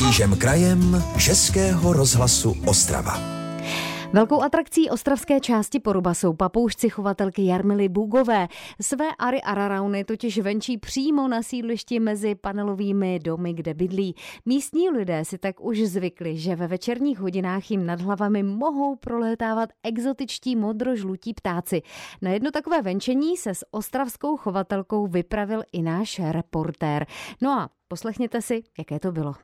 Křížem krajem Českého rozhlasu Ostrava. Velkou atrakcí ostravské části Poruba jsou papoušci chovatelky Jarmily Bugové. Své Ary Ararauny totiž venčí přímo na sídlišti mezi panelovými domy, kde bydlí. Místní lidé si tak už zvykli, že ve večerních hodinách jim nad hlavami mohou prolétávat exotičtí modrožlutí ptáci. Na jedno takové venčení se s ostravskou chovatelkou vypravil i náš reportér. No a poslechněte si, jaké to bylo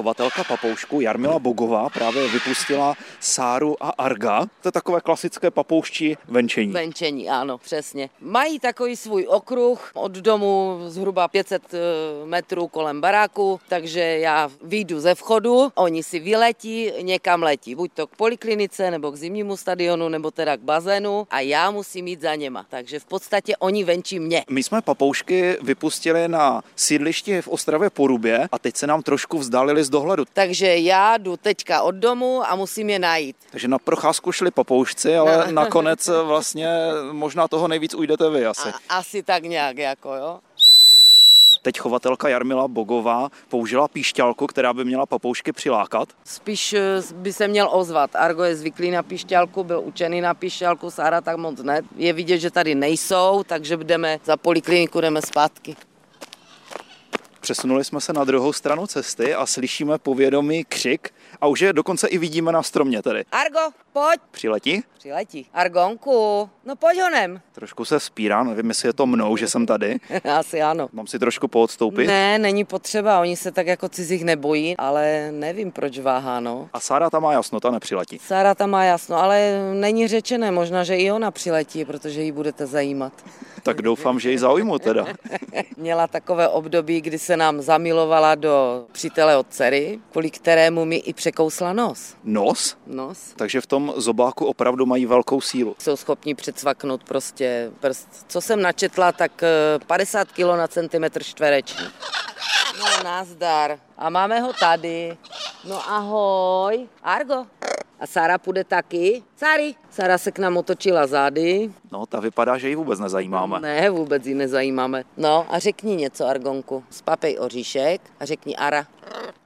chovatelka papoušku Jarmila Bogová právě vypustila Sáru a Arga. To je takové klasické papouští venčení. Venčení, ano, přesně. Mají takový svůj okruh od domu zhruba 500 eh, metrů kolem baráku, takže já vyjdu ze vchodu, oni si vyletí, někam letí, buď to k poliklinice, nebo k zimnímu stadionu, nebo teda k bazénu a já musím jít za něma. Takže v podstatě oni venčí mě. My jsme papoušky vypustili na sídlišti v Ostravě Porubě a teď se nám trošku vzdálili z dohledu. Takže já jdu teďka od domu a musím je najít. Takže na procházku šli papoušci, ale no. nakonec vlastně možná toho nejvíc ujdete vy asi. A, asi tak nějak, jako jo. Teď chovatelka Jarmila Bogová použila píšťalku, která by měla papoušky přilákat. Spíš eh, by se měl ozvat. Argo je zvyklý na píšťalku, byl učený na píšťalku, Sára tak moc ne. Je vidět, že tady nejsou, takže jdeme za polikliniku, jdeme zpátky. Přesunuli jsme se na druhou stranu cesty a slyšíme povědomý křik a už je dokonce i vidíme na stromě tady. Argo, pojď! Přiletí? Přiletí. Argonku, no pojď honem. Trošku se spírá, nevím, jestli je to mnou, že jsem tady. Asi ano. Mám si trošku poodstoupit? Ne, není potřeba, oni se tak jako cizích nebojí, ale nevím, proč váhá, no. A Sára tam má jasno, ta nepřiletí. Sára tam má jasno, ale není řečené, možná, že i ona přiletí, protože ji budete zajímat. Tak doufám, že ji zaujmu teda. Měla takové období, kdy se nám zamilovala do přítele od dcery, kvůli kterému mi i překousla nos. Nos? Nos. Takže v tom zobáku opravdu mají velkou sílu. Jsou schopni předsvaknout prostě prst. Co jsem načetla, tak 50 eh, kg na centimetr čtvereční. No, nazdar. A máme ho tady. No ahoj. Argo. A Sara půjde taky? Sari. Sara se k nám otočila zády. No, ta vypadá, že ji vůbec nezajímáme. Ne, vůbec ji nezajímáme. No a řekni něco, Argonku. Spapej oříšek a řekni Ara.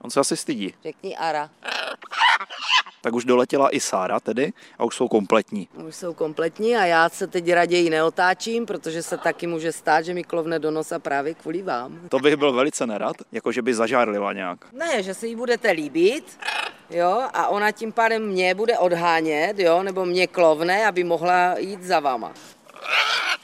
On se asi stydí. Řekni Ara. Tak už doletěla i Sára tedy a už jsou kompletní. Už jsou kompletní a já se teď raději neotáčím, protože se taky může stát, že mi klovne do nosa právě kvůli vám. To bych byl velice nerad, jako že by zažárlila nějak. Ne, že se jí budete líbit, jo, a ona tím pádem mě bude odhánět, jo, nebo mě klovne, aby mohla jít za váma.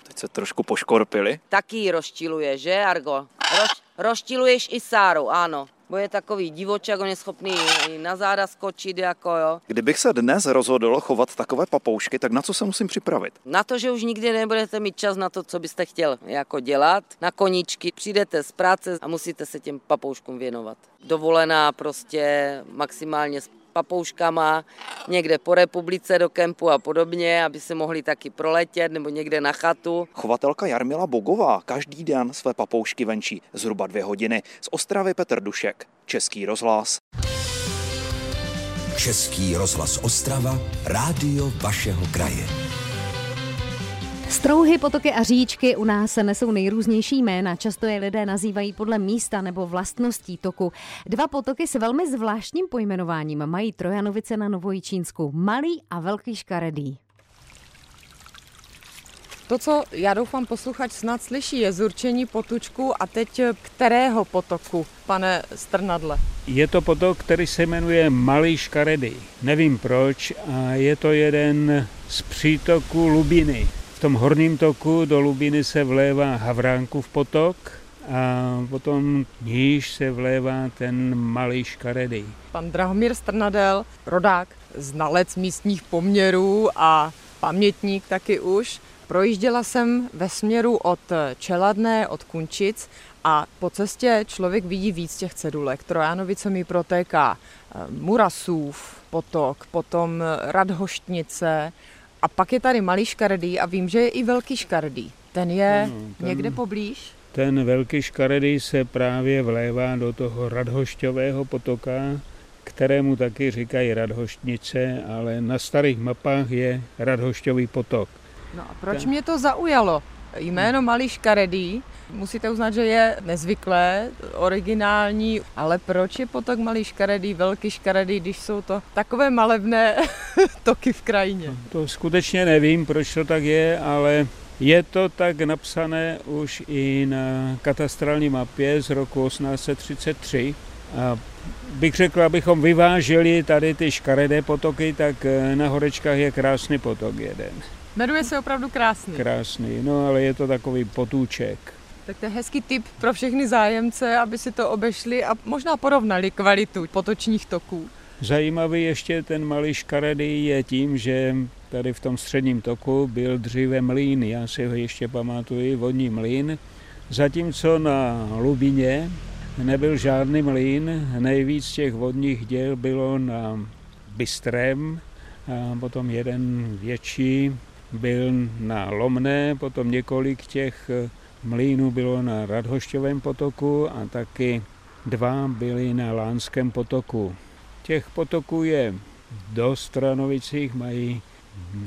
Teď se trošku poškorpili. Taky ji rozčiluje, že, Argo? Roz, rozčiluješ i Sáru, ano bo je takový divočak, on je schopný na záda skočit, jako jo. Kdybych se dnes rozhodl chovat takové papoušky, tak na co se musím připravit? Na to, že už nikdy nebudete mít čas na to, co byste chtěl jako dělat. Na koníčky přijdete z práce a musíte se těm papouškům věnovat. Dovolená prostě maximálně papouškama někde po republice do kempu a podobně, aby se mohli taky proletět nebo někde na chatu. Chovatelka Jarmila Bogová každý den své papoušky venčí zhruba dvě hodiny. Z Ostravy Petr Dušek, Český rozhlas. Český rozhlas Ostrava, rádio vašeho kraje. Strouhy, potoky a říčky u nás se nesou nejrůznější jména. Často je lidé nazývají podle místa nebo vlastností toku. Dva potoky s velmi zvláštním pojmenováním mají Trojanovice na Novojičínsku. Malý a velký škaredý. To, co já doufám posluchač snad slyší, je zurčení potučku a teď kterého potoku, pane Strnadle? Je to potok, který se jmenuje Malý Škaredý. Nevím proč a je to jeden z přítoků Lubiny v tom horním toku do Lubiny se vlévá Havránkův potok a potom níž se vlévá ten malý škaredý. Pan Drahomír Strnadel, rodák, znalec místních poměrů a pamětník taky už. Projížděla jsem ve směru od Čeladné, od Kunčic a po cestě člověk vidí víc těch cedulek. Trojanovice mi protéká eh, Murasův potok, potom Radhoštnice, a pak je tady malý škaredý a vím, že je i velký škaredý. Ten je ano, ten, někde poblíž? Ten velký škaredý se právě vlévá do toho radhošťového potoka, kterému taky říkají radhoštnice, ale na starých mapách je radhošťový potok. No a proč ten... mě to zaujalo? Jméno Malý škaredý, musíte uznat, že je nezvyklé, originální, ale proč je potok malý škaredý, velký škaredý, když jsou to takové malebné toky v krajině? To skutečně nevím, proč to tak je, ale je to tak napsané už i na katastrální mapě z roku 1833 a bych řekl, abychom vyváželi tady ty škaredé potoky, tak eh, na Horečkách je krásný potok jeden. Jmenuje se opravdu krásný. Krásný, no ale je to takový potůček. Tak to je hezký tip pro všechny zájemce, aby si to obešli a možná porovnali kvalitu potočních toků. Zajímavý ještě ten malý škaredý je tím, že tady v tom středním toku byl dříve mlýn, já si ho ještě pamatuju, vodní mlýn, zatímco na Lubině nebyl žádný mlýn, nejvíc těch vodních děl bylo na Bystrém, a potom jeden větší byl na Lomné, potom několik těch mlýnů bylo na Radhošťovém potoku a taky dva byly na Lánském potoku. Těch potoků je dost Stranovicích, mají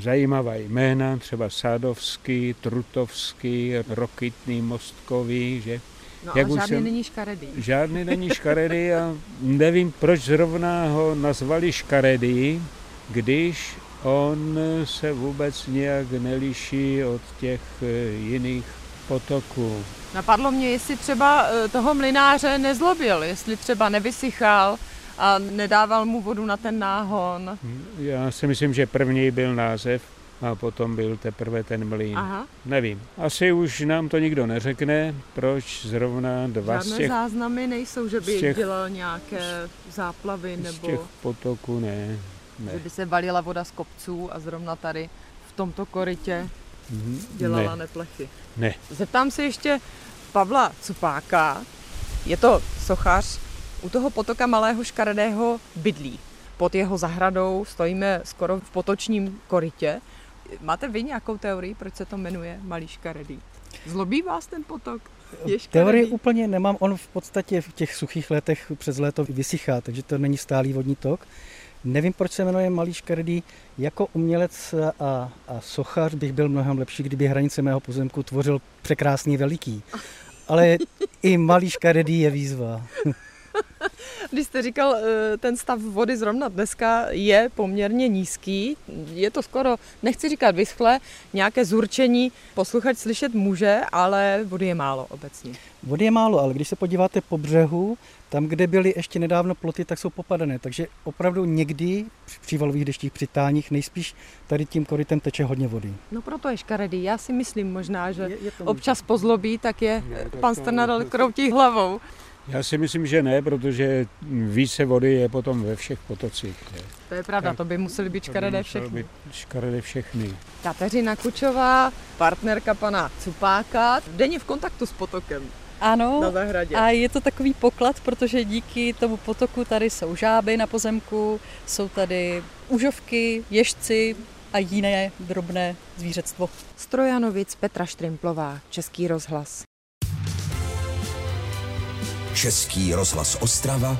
zajímavá jména, třeba Sádovský, Trutovský, Rokitný, Mostkový, že? No Jak ale žádný jsem, není škaredý. Žádný není škaredý a nevím, proč zrovna ho nazvali škaredý, když on se vůbec nějak neliší od těch eh, jiných potoků. Napadlo mě, jestli třeba eh, toho mlináře nezlobil, jestli třeba nevysychal, a nedával mu vodu na ten náhon. Já si myslím, že první byl název a potom byl teprve ten mlýn. Aha. Nevím. Asi už nám to nikdo neřekne, proč zrovna dva Žádné z těch... záznamy nejsou, že by těch, dělal nějaké záplavy nebo... Z těch potoků ne, ne. Že by se valila voda z kopců a zrovna tady v tomto korytě. Dělala ne. neplechy. Ne. Zeptám se ještě Pavla Cupáka. Je to sochař, u toho potoka Malého škaredého bydlí. Pod jeho zahradou stojíme skoro v potočním korytě. Máte vy nějakou teorii, proč se to jmenuje Malý škaredý? Zlobí vás ten potok? Je Teorii úplně nemám, on v podstatě v těch suchých letech přes léto vysychá, takže to není stálý vodní tok. Nevím, proč se jmenuje Malý škaredý. Jako umělec a, a sochař bych byl mnohem lepší, kdyby hranice mého pozemku tvořil překrásný veliký. Ale i Malý škaredý je výzva. Když jste říkal, eh, ten stav vody zrovna dneska je poměrně nízký, je to skoro, nechci říkat vyschle, nějaké zurčení posluchač slyšet může, ale vody je málo obecně. Vody je málo, ale když se podíváte po břehu, tam, kde byly ještě nedávno ploty, tak jsou popadané. Takže opravdu někdy při přívalových deštích, při táních, nejspíš tady tím korytem teče hodně vody. No proto je škaredý. Já si myslím možná, že je, je občas pozlobí, tak je, je pan Strnadal kroutí hlavou. Já si myslím, že ne, protože více vody je potom ve všech potocích. Je. To je pravda, tak, to by museli být škaredé všechny. Být škaredé všechny. Kateřina Kučová, partnerka pana Cupáka, denně v kontaktu s potokem. Ano, na zahradě. a je to takový poklad, protože díky tomu potoku tady jsou žáby na pozemku, jsou tady užovky, ježci a jiné drobné zvířectvo. Strojanovic Petra Štrimplová, Český rozhlas. Český rozhlas Ostrava,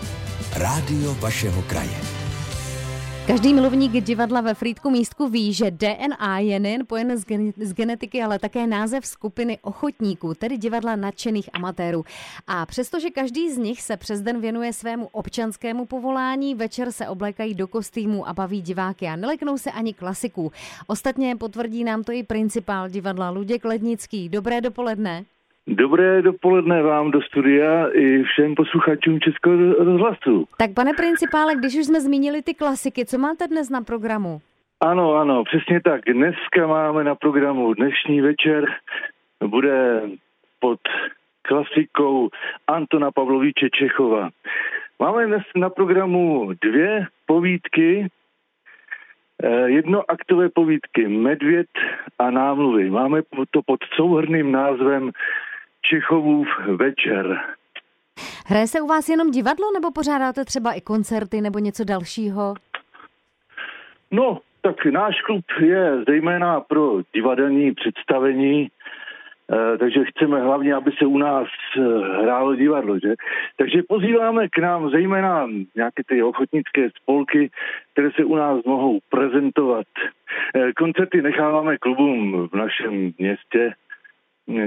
rádio vašeho kraje. Každý milovník divadla ve Frýdku místku ví, že DNA je nejen pojen z, gen- z genetiky, ale také název skupiny ochotníků, tedy divadla nadšených amatérů. A přestože každý z nich se přes den věnuje svému občanskému povolání, večer se oblékají do kostýmů a baví diváky a neleknou se ani klasiků. Ostatně potvrdí nám to i principál divadla Luděk Lednický. Dobré dopoledne. Dobré dopoledne vám do studia i všem posluchačům Českého rozhlasu. Tak pane principále, když už jsme zmínili ty klasiky, co máte dnes na programu? Ano, ano, přesně tak. Dneska máme na programu dnešní večer. Bude pod klasikou Antona Pavlovíče Čechova. Máme dnes na programu dvě povídky, eh, jednoaktové povídky Medvěd a námluvy. Máme to pod souhrným názvem Čechovův večer. Hraje se u vás jenom divadlo nebo pořádáte třeba i koncerty nebo něco dalšího? No, tak náš klub je zejména pro divadelní představení, eh, takže chceme hlavně, aby se u nás eh, hrálo divadlo. Že? Takže pozýváme k nám zejména nějaké ty ochotnické spolky, které se u nás mohou prezentovat. Eh, koncerty necháváme klubům v našem městě,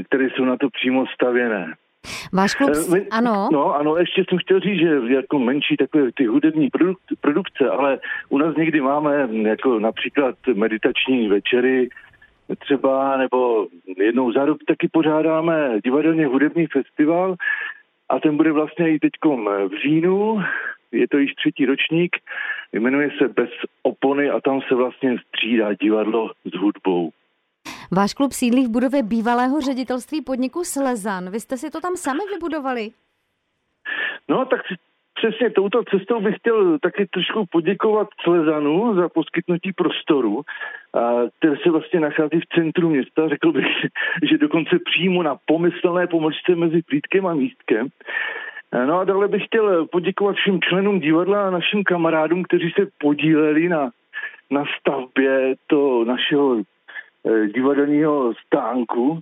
které jsou na to přímo stavěné. Váš klub, Eh, ano. No, ano, ještě jsem chtěl říct, že jako menší takové ty hudební produk, produkce, ale u nás někdy máme jako například meditační večery, třeba, nebo jednou za rok taky pořádáme divadelně hudební festival a ten bude vlastně i teďkom v říjnu, je to již třetí ročník, jmenuje se Bez opony a tam se vlastně střídá divadlo s hudbou. Váš klub sídlí v budově bývalého ředitelství podniku Slezan. Vy jste si to tam sami vybudovali? No, tak přesně touto cestou bych chtěl taky trošku poděkovat Slezanu za poskytnutí prostoru, který se vlastně nachází v centru města. Řekl bych, že dokonce přímo na pomyslné pomlčce mezi Plítkem a Místkem. No a dále bych chtěl poděkovat všem členům divadla a našim kamarádům, kteří se podíleli na, na stavbě to našeho eh, divadelního stánku.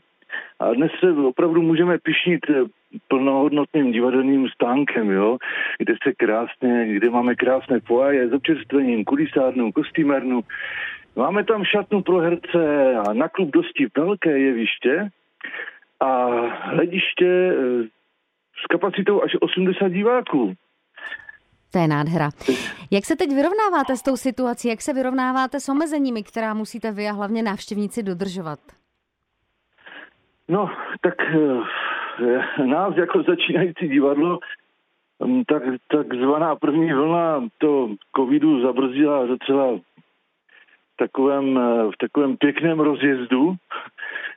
A dnes se opravdu můžeme pišnit eh, plnohodnotným divadelním stánkem, jo, kde se krásně, kde máme krásné foaje s občerstvením, kulisárnu, kostýmernu. Máme tam šatnu pro herce a na klub dosti velké jeviště a hlediště eh, s kapacitou až 80 diváků. To je nádhera. Jak se teď vyrovnáváte s tou situací? Jak se vyrovnáváte s omezeními, která musíte vy a hlavně návštěvníci dodržovat? No, tak eh, nás jako začínající divadlo, hm, tak takzvaná první vlna to covidu zabrzdila docela v takovém, eh, v takovém pěkném rozjezdu,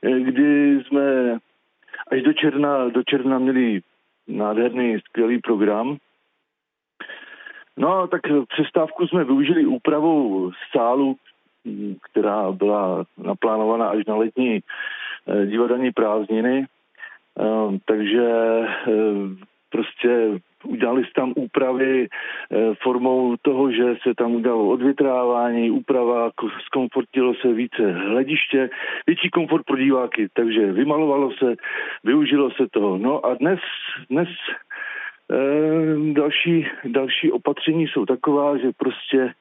eh, kdy jsme až do června, do června měli nádherný, skvělý program. No, tak přestávku jsme využili úpravou sálu, která byla naplánovaná až na letní eh, divadelní prázdniny. Eh, Takže eh, prostě udělali se tam úpravy formou toho, že se tam udělalo odvětrávání, úprava, ko- zkomfortilo se více hlediště, větší komfort pro diváky, takže vymalovalo se, využilo se toho. No a dnes, dnes eh, další, další opatření jsou taková, že prostě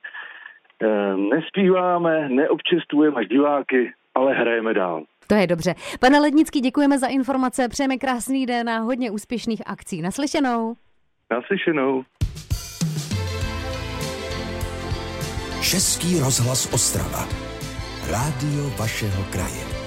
eh, nespíváme, neobčestujeme diváky, ale hrajeme dál. To je dobře. Pane Lednický, děkujeme za informace, přejeme krásný den a hodně úspěšných akcí. Naslyšenou. Naslyšenou. Český rozhlas Ostrava. Rádio vašeho kraje.